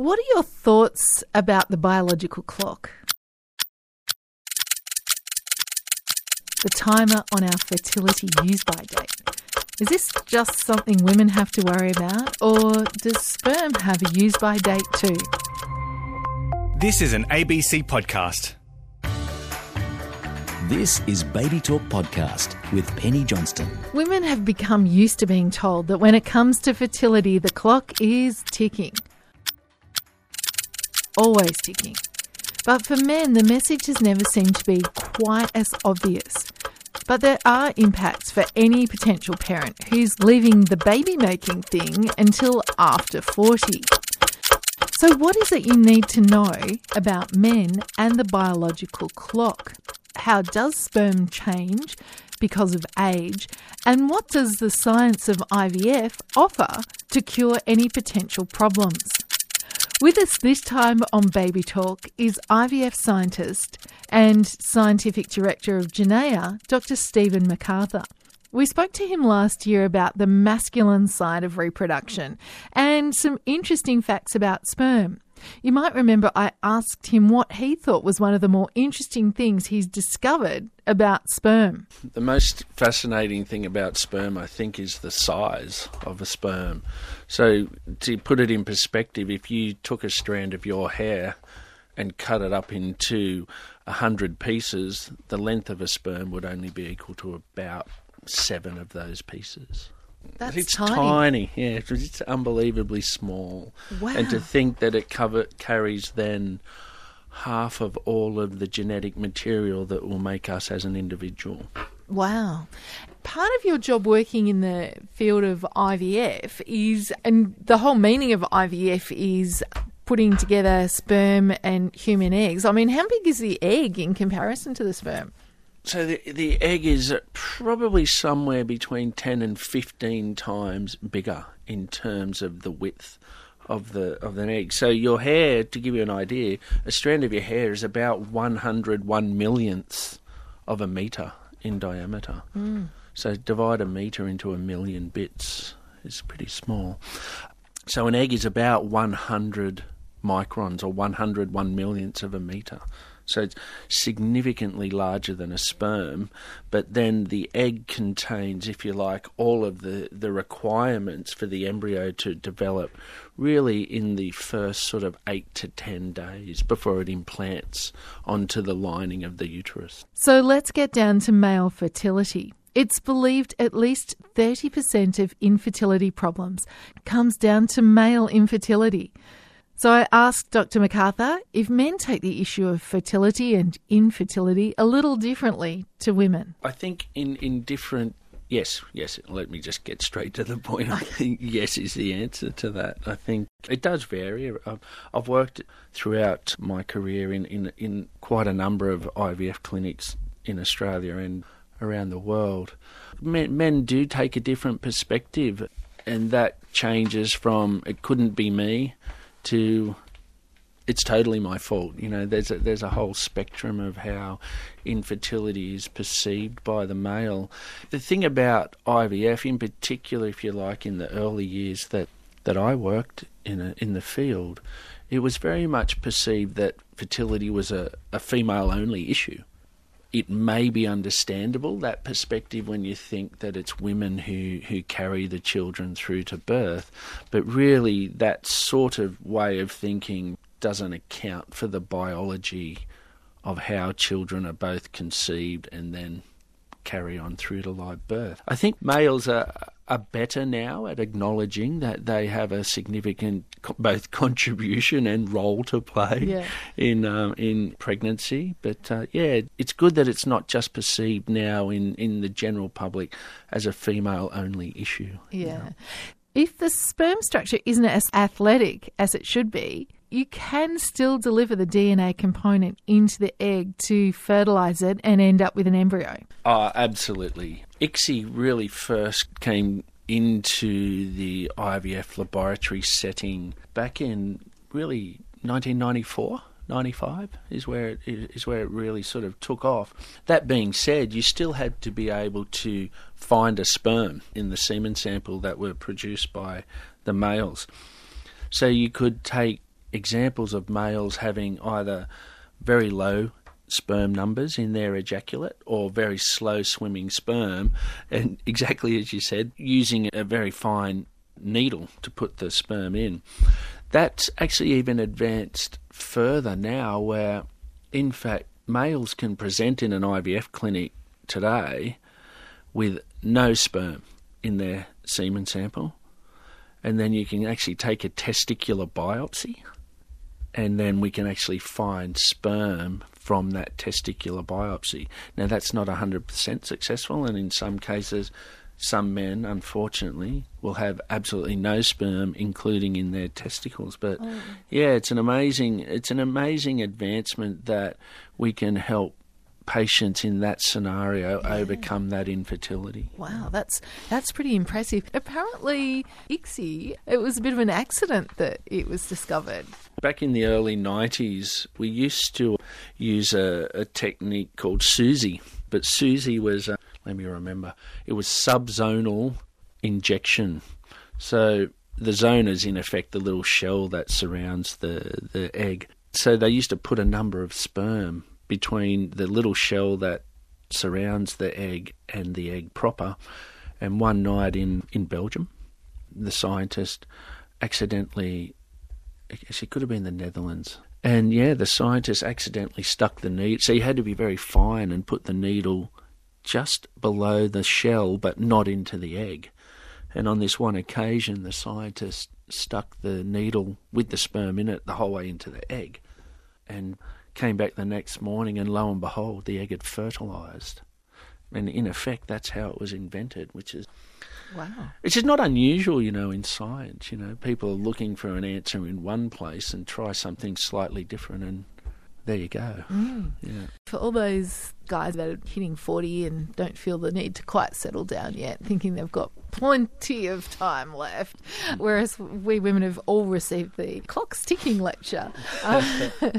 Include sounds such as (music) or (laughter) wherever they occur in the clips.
What are your thoughts about the biological clock? The timer on our fertility use by date. Is this just something women have to worry about, or does sperm have a use by date too? This is an ABC podcast. This is Baby Talk Podcast with Penny Johnston. Women have become used to being told that when it comes to fertility, the clock is ticking. Always ticking. But for men, the message has never seemed to be quite as obvious. But there are impacts for any potential parent who's leaving the baby making thing until after 40. So, what is it you need to know about men and the biological clock? How does sperm change because of age? And what does the science of IVF offer to cure any potential problems? With us this time on Baby Talk is IVF scientist and scientific director of Genea, Dr. Stephen MacArthur. We spoke to him last year about the masculine side of reproduction and some interesting facts about sperm. You might remember I asked him what he thought was one of the more interesting things he's discovered about sperm. The most fascinating thing about sperm, I think, is the size of a sperm. So, to put it in perspective, if you took a strand of your hair and cut it up into a hundred pieces, the length of a sperm would only be equal to about seven of those pieces. That's it's tiny. tiny. yeah. It's, unbelievably small. Wow. And to think that it cover, carries then half of all of the genetic material that will make us as an individual. Wow. Part of your job working in the field of IVF is, and the whole meaning of IVF is putting together sperm and human eggs. I mean, how big is the egg in comparison to the sperm? So the the egg is probably somewhere between ten and fifteen times bigger in terms of the width of the of an egg. So your hair, to give you an idea, a strand of your hair is about one hundred one millionths of a meter in diameter. Mm. So divide a meter into a million bits is pretty small. So an egg is about one hundred microns or one hundred one millionths of a meter. So it's significantly larger than a sperm, but then the egg contains, if you like, all of the, the requirements for the embryo to develop really in the first sort of eight to ten days before it implants onto the lining of the uterus. So let's get down to male fertility. It's believed at least 30% of infertility problems comes down to male infertility. So I asked Dr. MacArthur if men take the issue of fertility and infertility a little differently to women. I think in, in different yes, yes, let me just get straight to the point. I think yes is the answer to that. I think it does vary. I've, worked throughout my career in, in in quite a number of IVF clinics in Australia and around the world. Men, men do take a different perspective and that changes from it couldn't be me to it's totally my fault. You know, there's a, there's a whole spectrum of how infertility is perceived by the male. The thing about IVF, in particular, if you like, in the early years that, that I worked in a, in the field, it was very much perceived that fertility was a, a female only issue. It may be understandable that perspective when you think that it's women who, who carry the children through to birth, but really that sort of way of thinking doesn't account for the biology of how children are both conceived and then carry on through to live birth. I think males are are better now at acknowledging that they have a significant both (laughs) contribution and role to play Yeah. in um, in pregnancy. But uh, yeah, it's good that it's not just perceived now in, in the general public as a female only issue. you Yeah. know. If the sperm structure isn't as athletic as it should be, you can still deliver the DNA component into the egg to fertilize it and end up with an embryo. Oh, absolutely. ICSI really first came into the IVF laboratory setting back in really 1994. 95 is where it is where it really sort of took off. That being said, you still had to be able to find a sperm in the semen sample that were produced by the males. So you could take examples of males having either very low sperm numbers in their ejaculate or very slow swimming sperm, and (laughs) exactly as you said, using a very fine needle to put the sperm in. That's actually even advanced further now, where in fact males can present in an IVF clinic today with no sperm in their semen sample, and then you can actually take a testicular biopsy, and then we can actually find sperm from that testicular biopsy. Now, that's not 100% successful, and in some cases, some men, unfortunately, will have absolutely no sperm, including in their testicles. But Oh. yeah, it's an amazing, it's an amazing advancement that we can help patients in that scenario overcome that infertility. Wow, that's that's pretty impressive. Apparently, ICSI, it was a bit of an accident that it was discovered. Back in the early 90s, we used to use a, a technique called SUZI, but SUZI was, uh, let me remember, it was subzonal injection. So the zone is, in effect, the little shell that surrounds the, the egg. So they used to put a number of sperm between the little shell that surrounds the egg and the egg proper. And one night in, in Belgium, the scientist accidentally It could have been the Netherlands. And yeah, the scientist accidentally stuck the needle. So you had to be very fine and put the needle just below the shell, but not into the egg. And on this one occasion, the scientist stuck the needle with the sperm in it the whole way into the egg. And came back the next morning, and lo and behold, the egg had fertilized. And in effect, that's how it was invented, which is Wow. which is not unusual, you know, in science. You know, people are looking for an answer in one place and try something slightly different, and there you go. Yeah. For all those guys that are hitting 40 and don't feel the need to quite settle down yet, thinking they've got plenty of time left, whereas we women have all received the clock's ticking lecture. (laughs) Um, (laughs)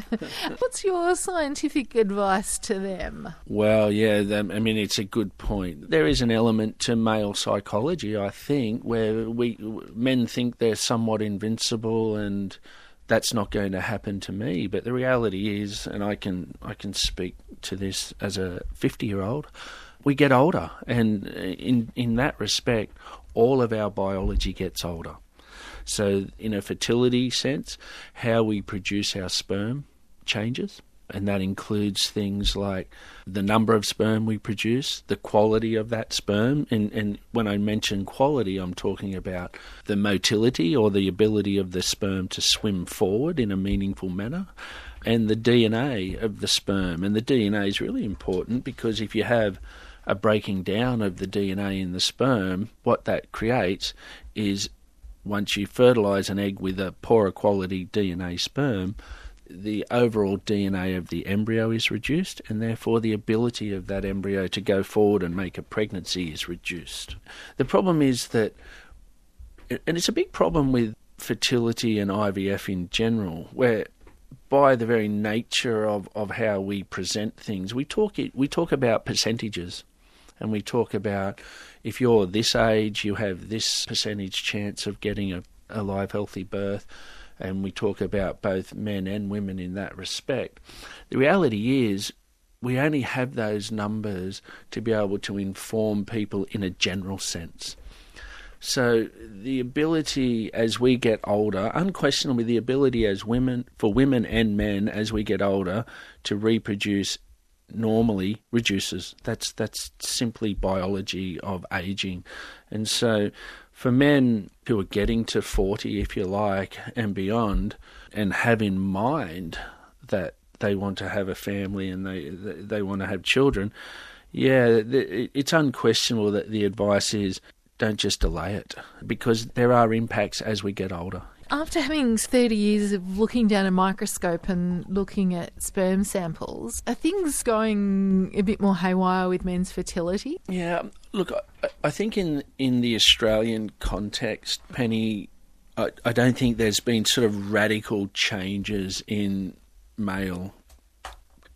what's your scientific advice to them? Well, yeah, I mean, it's a good point. There is an element to male psychology, I think, where we men think they're somewhat invincible and that's not going to happen to me. But the reality is, and I can I can speak to this as a 50 year old, we get older, and uh, in in that respect, all of our biology gets older. So, in a fertility sense, how we produce our sperm changes, and that includes things like the number of sperm we produce, the quality of that sperm, and, and when I mention quality, I'm talking about the motility or the ability of the sperm to swim forward in a meaningful manner. And the DNA of the sperm. And the DNA is really important because if you have a breaking down of the DNA in the sperm, what that creates is once you fertilize an egg with a poorer quality DNA sperm, the overall DNA of the embryo is reduced, and therefore the ability of that embryo to go forward and make a pregnancy is reduced. The problem is that, and it's a big problem with fertility and IVF in general, where by the very nature of, of how we present things, we talk we talk about percentages, and we talk about if you're this age, you have this percentage chance of getting a, a live, healthy birth, and we talk about both men and women in that respect. The reality is, we only have those numbers to be able to inform people in a general sense. So the ability as we get older, unquestionably the ability as women for women and men as we get older to reproduce normally reduces. That's that's simply biology of aging. And so for men who are getting to 40 if you like and beyond and have in mind that they want to have a family and they they, want to have children, yeah, it's unquestionable that the advice is don't just delay it because there are impacts as we get older. After having 30 years of looking down a microscope and looking at sperm samples, are things going a bit more haywire with men's fertility? Yeah, look, I, I think in in the Australian context, Penny, I, I don't think there's been sort of radical changes in male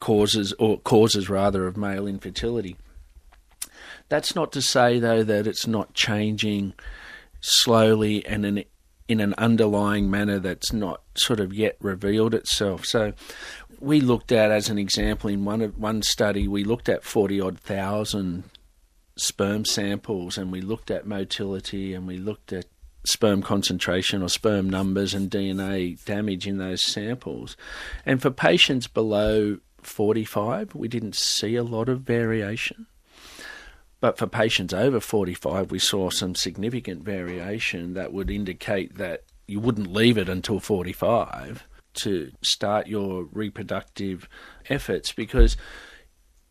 causes or causes rather of male infertility. That's not to say though that it's not changing slowly and in an underlying manner that's not sort of yet revealed itself. So we looked at, as an example, in one one study, we looked at forty odd thousand sperm samples, and we looked at motility, and we looked at sperm concentration or sperm numbers and DNA damage in those samples. And for patients below 45, we didn't see a lot of variation. But for patients over 45, we saw some significant variation that would indicate that you wouldn't leave it until 45 to start your reproductive efforts because,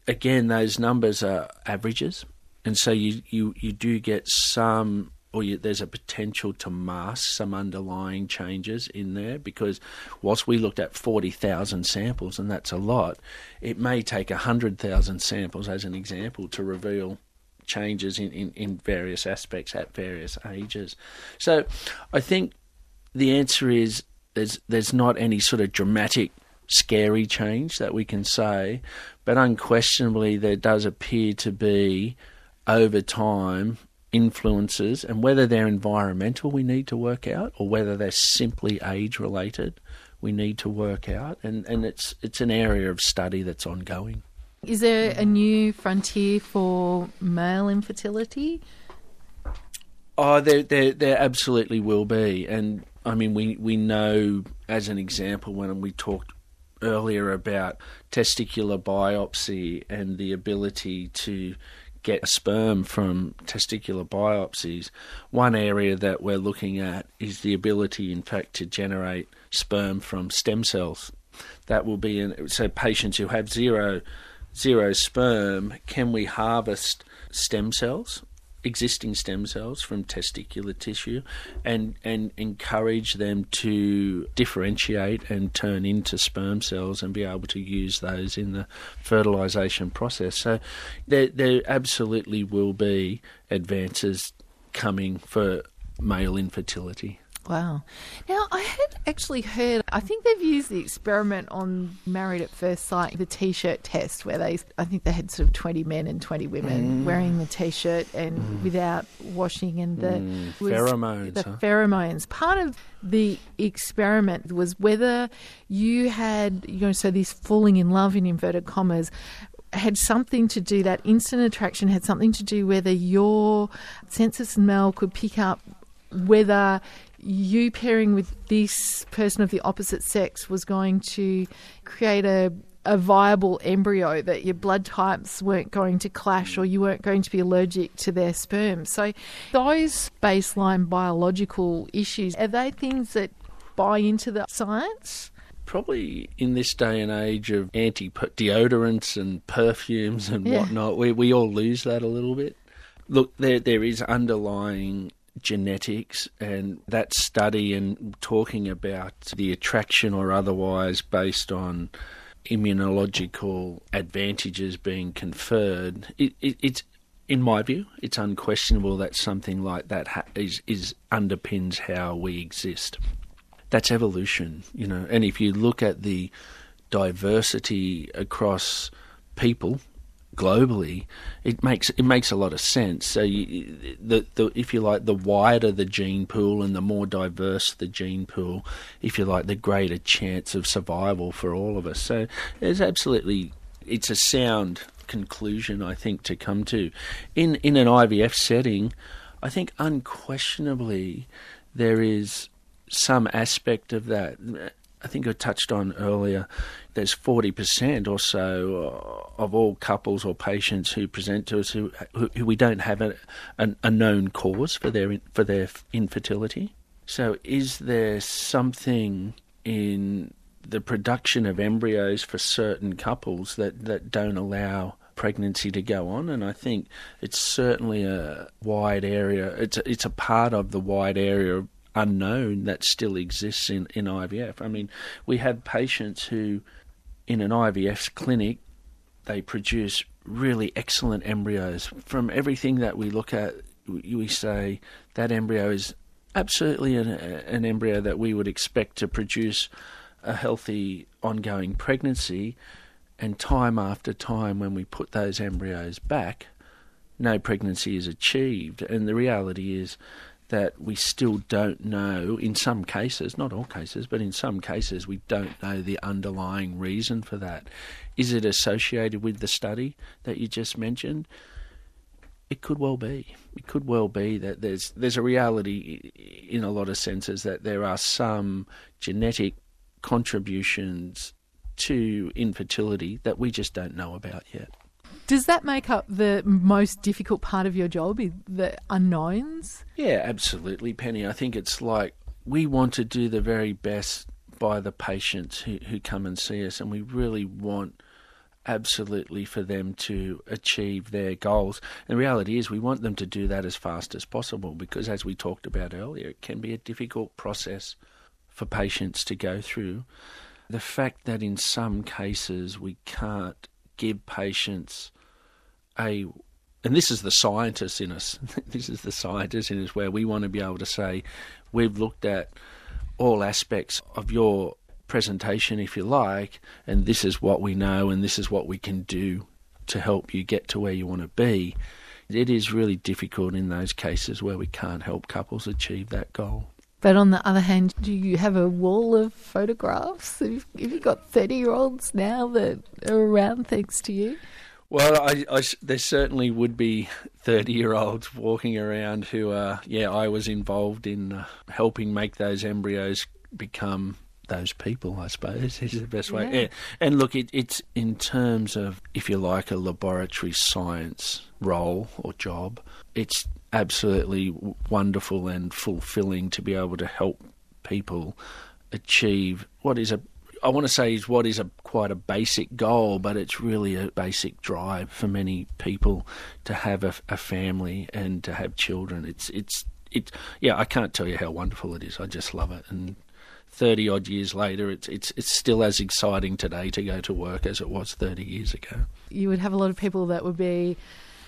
again, those numbers are averages. And so you, you, you do get some or you, there's a potential to mask some underlying changes in there because whilst we looked at 40,000 samples, and that's a lot, it may take 100,000 samples as an example to reveal changes in, in, in various aspects at various ages. So I think the answer is there's there's not any sort of dramatic scary change that we can say, but unquestionably there does appear to be over time influences and whether they're environmental we need to work out or whether they're simply age related we need to work out and, and it's it's an area of study that's ongoing. Is there a new frontier for male infertility? Oh, there, there, there absolutely will be, and I mean, we we know as an example when we talked earlier about testicular biopsy and the ability to get sperm from testicular biopsies, one area that we're looking at is the ability, in fact, to generate sperm from stem cells. That will be in, so patients who have zero zero sperm, can we harvest stem cells existing stem cells from testicular tissue and, and encourage them to differentiate and turn into sperm cells and be able to use those in the fertilization process. So there, there absolutely will be advances coming for male infertility. Wow. Now, I had actually heard, I think they've used the experiment on Married at First Sight, the t shirt test, where they, I think they had sort of 20 men and 20 women mm. wearing the t shirt and mm. without washing, and the mm. pheromones. The huh? pheromones. Part of the experiment was whether you had, you know, so this falling in love in inverted commas had something to do that instant attraction had something to do whether your sense of smell could pick up whether you pairing with this person of the opposite sex was going to create a a viable embryo that your blood types weren't going to clash or you weren't going to be allergic to their sperm. So those baseline biological issues are they things that buy into the science? Probably in this day and age of anti deodorants and perfumes and yeah. whatnot, we we all lose that a little bit. Look, there there is underlying genetics and that study and talking about the attraction or otherwise based on immunological advantages being conferred, it, it, it's in my view, it's unquestionable that something like that ha- is, is underpins how we exist. That's evolution, you know. And if you look at the diversity across people globally, it makes it makes a lot of sense. So, you, the, the if you like, the wider the gene pool and the more diverse the gene pool, if you like, the greater chance of survival for all of us. So, there's absolutely it's a sound conclusion I think to come to in in an IVF setting. I think unquestionably there is some aspect of that I think I touched on earlier, there's 40% or so uh, of all couples or patients who present to us who, who, we don't have a, a, a, known cause for their, for their infertility. So, is there something in the production of embryos for certain couples that, that don't allow pregnancy to go on, and I think it's certainly a wide area. It's a, it's a part of the wide area of unknown that still exists in, in IVF. I mean, we have patients who, in an IVF clinic, they produce really excellent embryos. From everything that we look at, we say that embryo is absolutely an, an embryo that we would expect to produce a healthy ongoing pregnancy. And time after time, when we put those embryos back, no pregnancy is achieved. And the reality is that we still don't know, in some cases, not all cases, but in some cases, we don't know the underlying reason for that. Is it associated with the study that you just mentioned? It could well be. It could well be that there's there's a reality in a lot of senses that there are some genetic contributions to infertility that we just don't know about yet. Does that make up the most difficult part of your job, the unknowns? Yeah, absolutely, Penny. I think it's like we want to do the very best by the patients who, who come and see us, and we really want absolutely for them to achieve their goals. And the reality is, we want them to do that as fast as possible because, as we talked about earlier, it can be a difficult process for patients to go through. The fact that in some cases we can't give patients a and this is the scientist in us. (laughs) this is the scientist in us where we want to be able to say, we've looked at all aspects of your presentation, if you like, and this is what we know and this is what we can do to help you get to where you want to be. It is really difficult in those cases where we can't help couples achieve that goal. But on the other hand, do you have a wall of photographs? Have you got 30 year olds now that are around thanks to you? Well, I, I, there certainly would be 30 year olds walking around who are, yeah, I was involved in uh, helping make those embryos become those people, I suppose, is the best way. Yeah. Yeah. And look, it, it's in terms of, if you like, a laboratory science role or job, it's absolutely wonderful and fulfilling to be able to help people achieve what is a I want to say is what is a quite a basic goal, but it's really a basic drive for many people to have a, a family and to have children. It's it's it. Yeah, I can't tell you how wonderful it is. I just love it, and thirty odd years later, it's it's it's still as exciting today to go to work as it was thirty years ago. You would have a lot of people that would be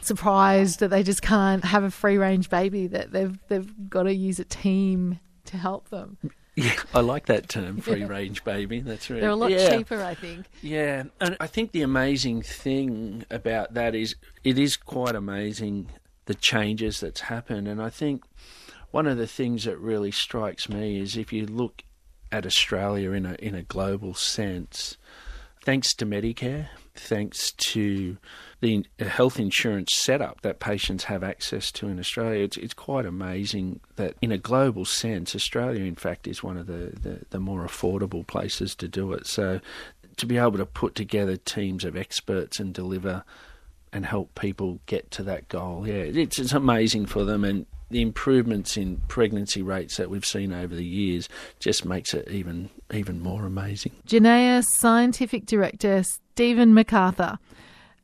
surprised that they just can't have a free range baby that they've they've got to use a team to help them. Yeah, I like that term, (laughs) free range baby. That's right. They're a lot yeah. cheaper, I think. Yeah, and I think the amazing thing about that is it is quite amazing the changes that's happened, and I think one of the things that really strikes me is if you look at Australia in a in a global sense, thanks to Medicare, thanks to the uh, health insurance setup that patients have access to in Australia, it's, it's quite amazing that in a global sense, Australia, in fact, is one of the, the, the more affordable places to do it. So to be able to put together teams of experts and deliver and help people get to that goal, yeah, it's, it's amazing for them. And the improvements in pregnancy rates that we've seen over the years just makes it even even more amazing. Genea Scientific Director Stephen MacArthur,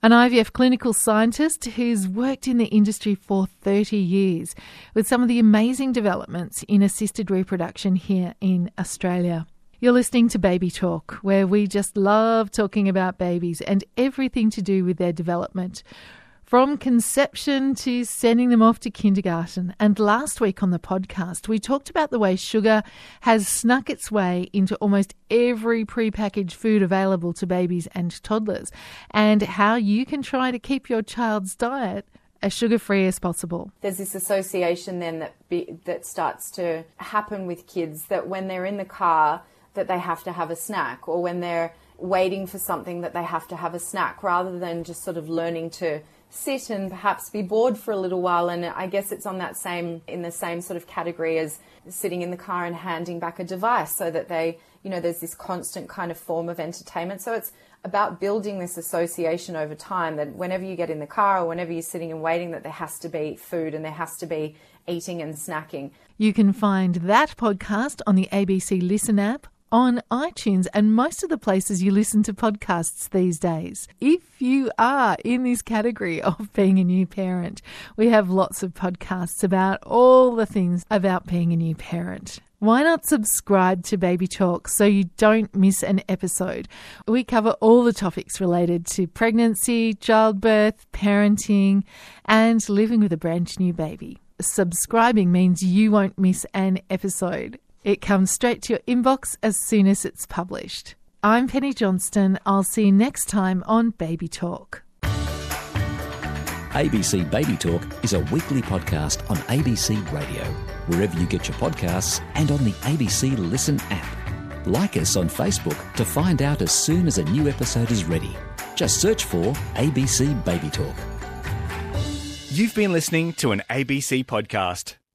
an IVF clinical scientist who's worked in the industry for 30 years with some of the amazing developments in assisted reproduction here in Australia. You're listening to Baby Talk, where we just love talking about babies and everything to do with their development from conception to sending them off to kindergarten. And last week on the podcast, we talked about the way sugar has snuck its way into almost every prepackaged food available to babies and toddlers, and how you can try to keep your child's diet as sugar free as possible. There's this association then that be, that starts to happen with kids that when they're in the car that they have to have a snack or when they're waiting for something that they have to have a snack rather than just sort of learning to sit and perhaps be bored for a little while. And I guess it's on that same, in the same sort of category as sitting in the car and handing back a device so that they, you know, there's this constant kind of form of entertainment. So it's about building this association over time that whenever you get in the car or whenever you're sitting and waiting, that there has to be food and there has to be eating and snacking. You can find that podcast on the ABC Listen app on iTunes and most of the places you listen to podcasts these days. If you are in this category (laughs) of being a new parent, we have lots of podcasts about all the things about being a new parent. Why not subscribe to Baby Talk so you don't miss an episode? We cover all the topics related to pregnancy, childbirth, parenting, and living with a brand new baby. Subscribing means you won't miss an episode. It comes straight to your inbox as soon as it's published. I'm Penny Johnston. I'll see you next time on Baby Talk. ABC Baby Talk is a weekly podcast on ABC Radio. wherever you get your podcasts, and on the ABC Listen app. Like us on Facebook to find out as soon as a new episode is ready. Just search for ABC Baby Talk. You've been listening to an ABC podcast.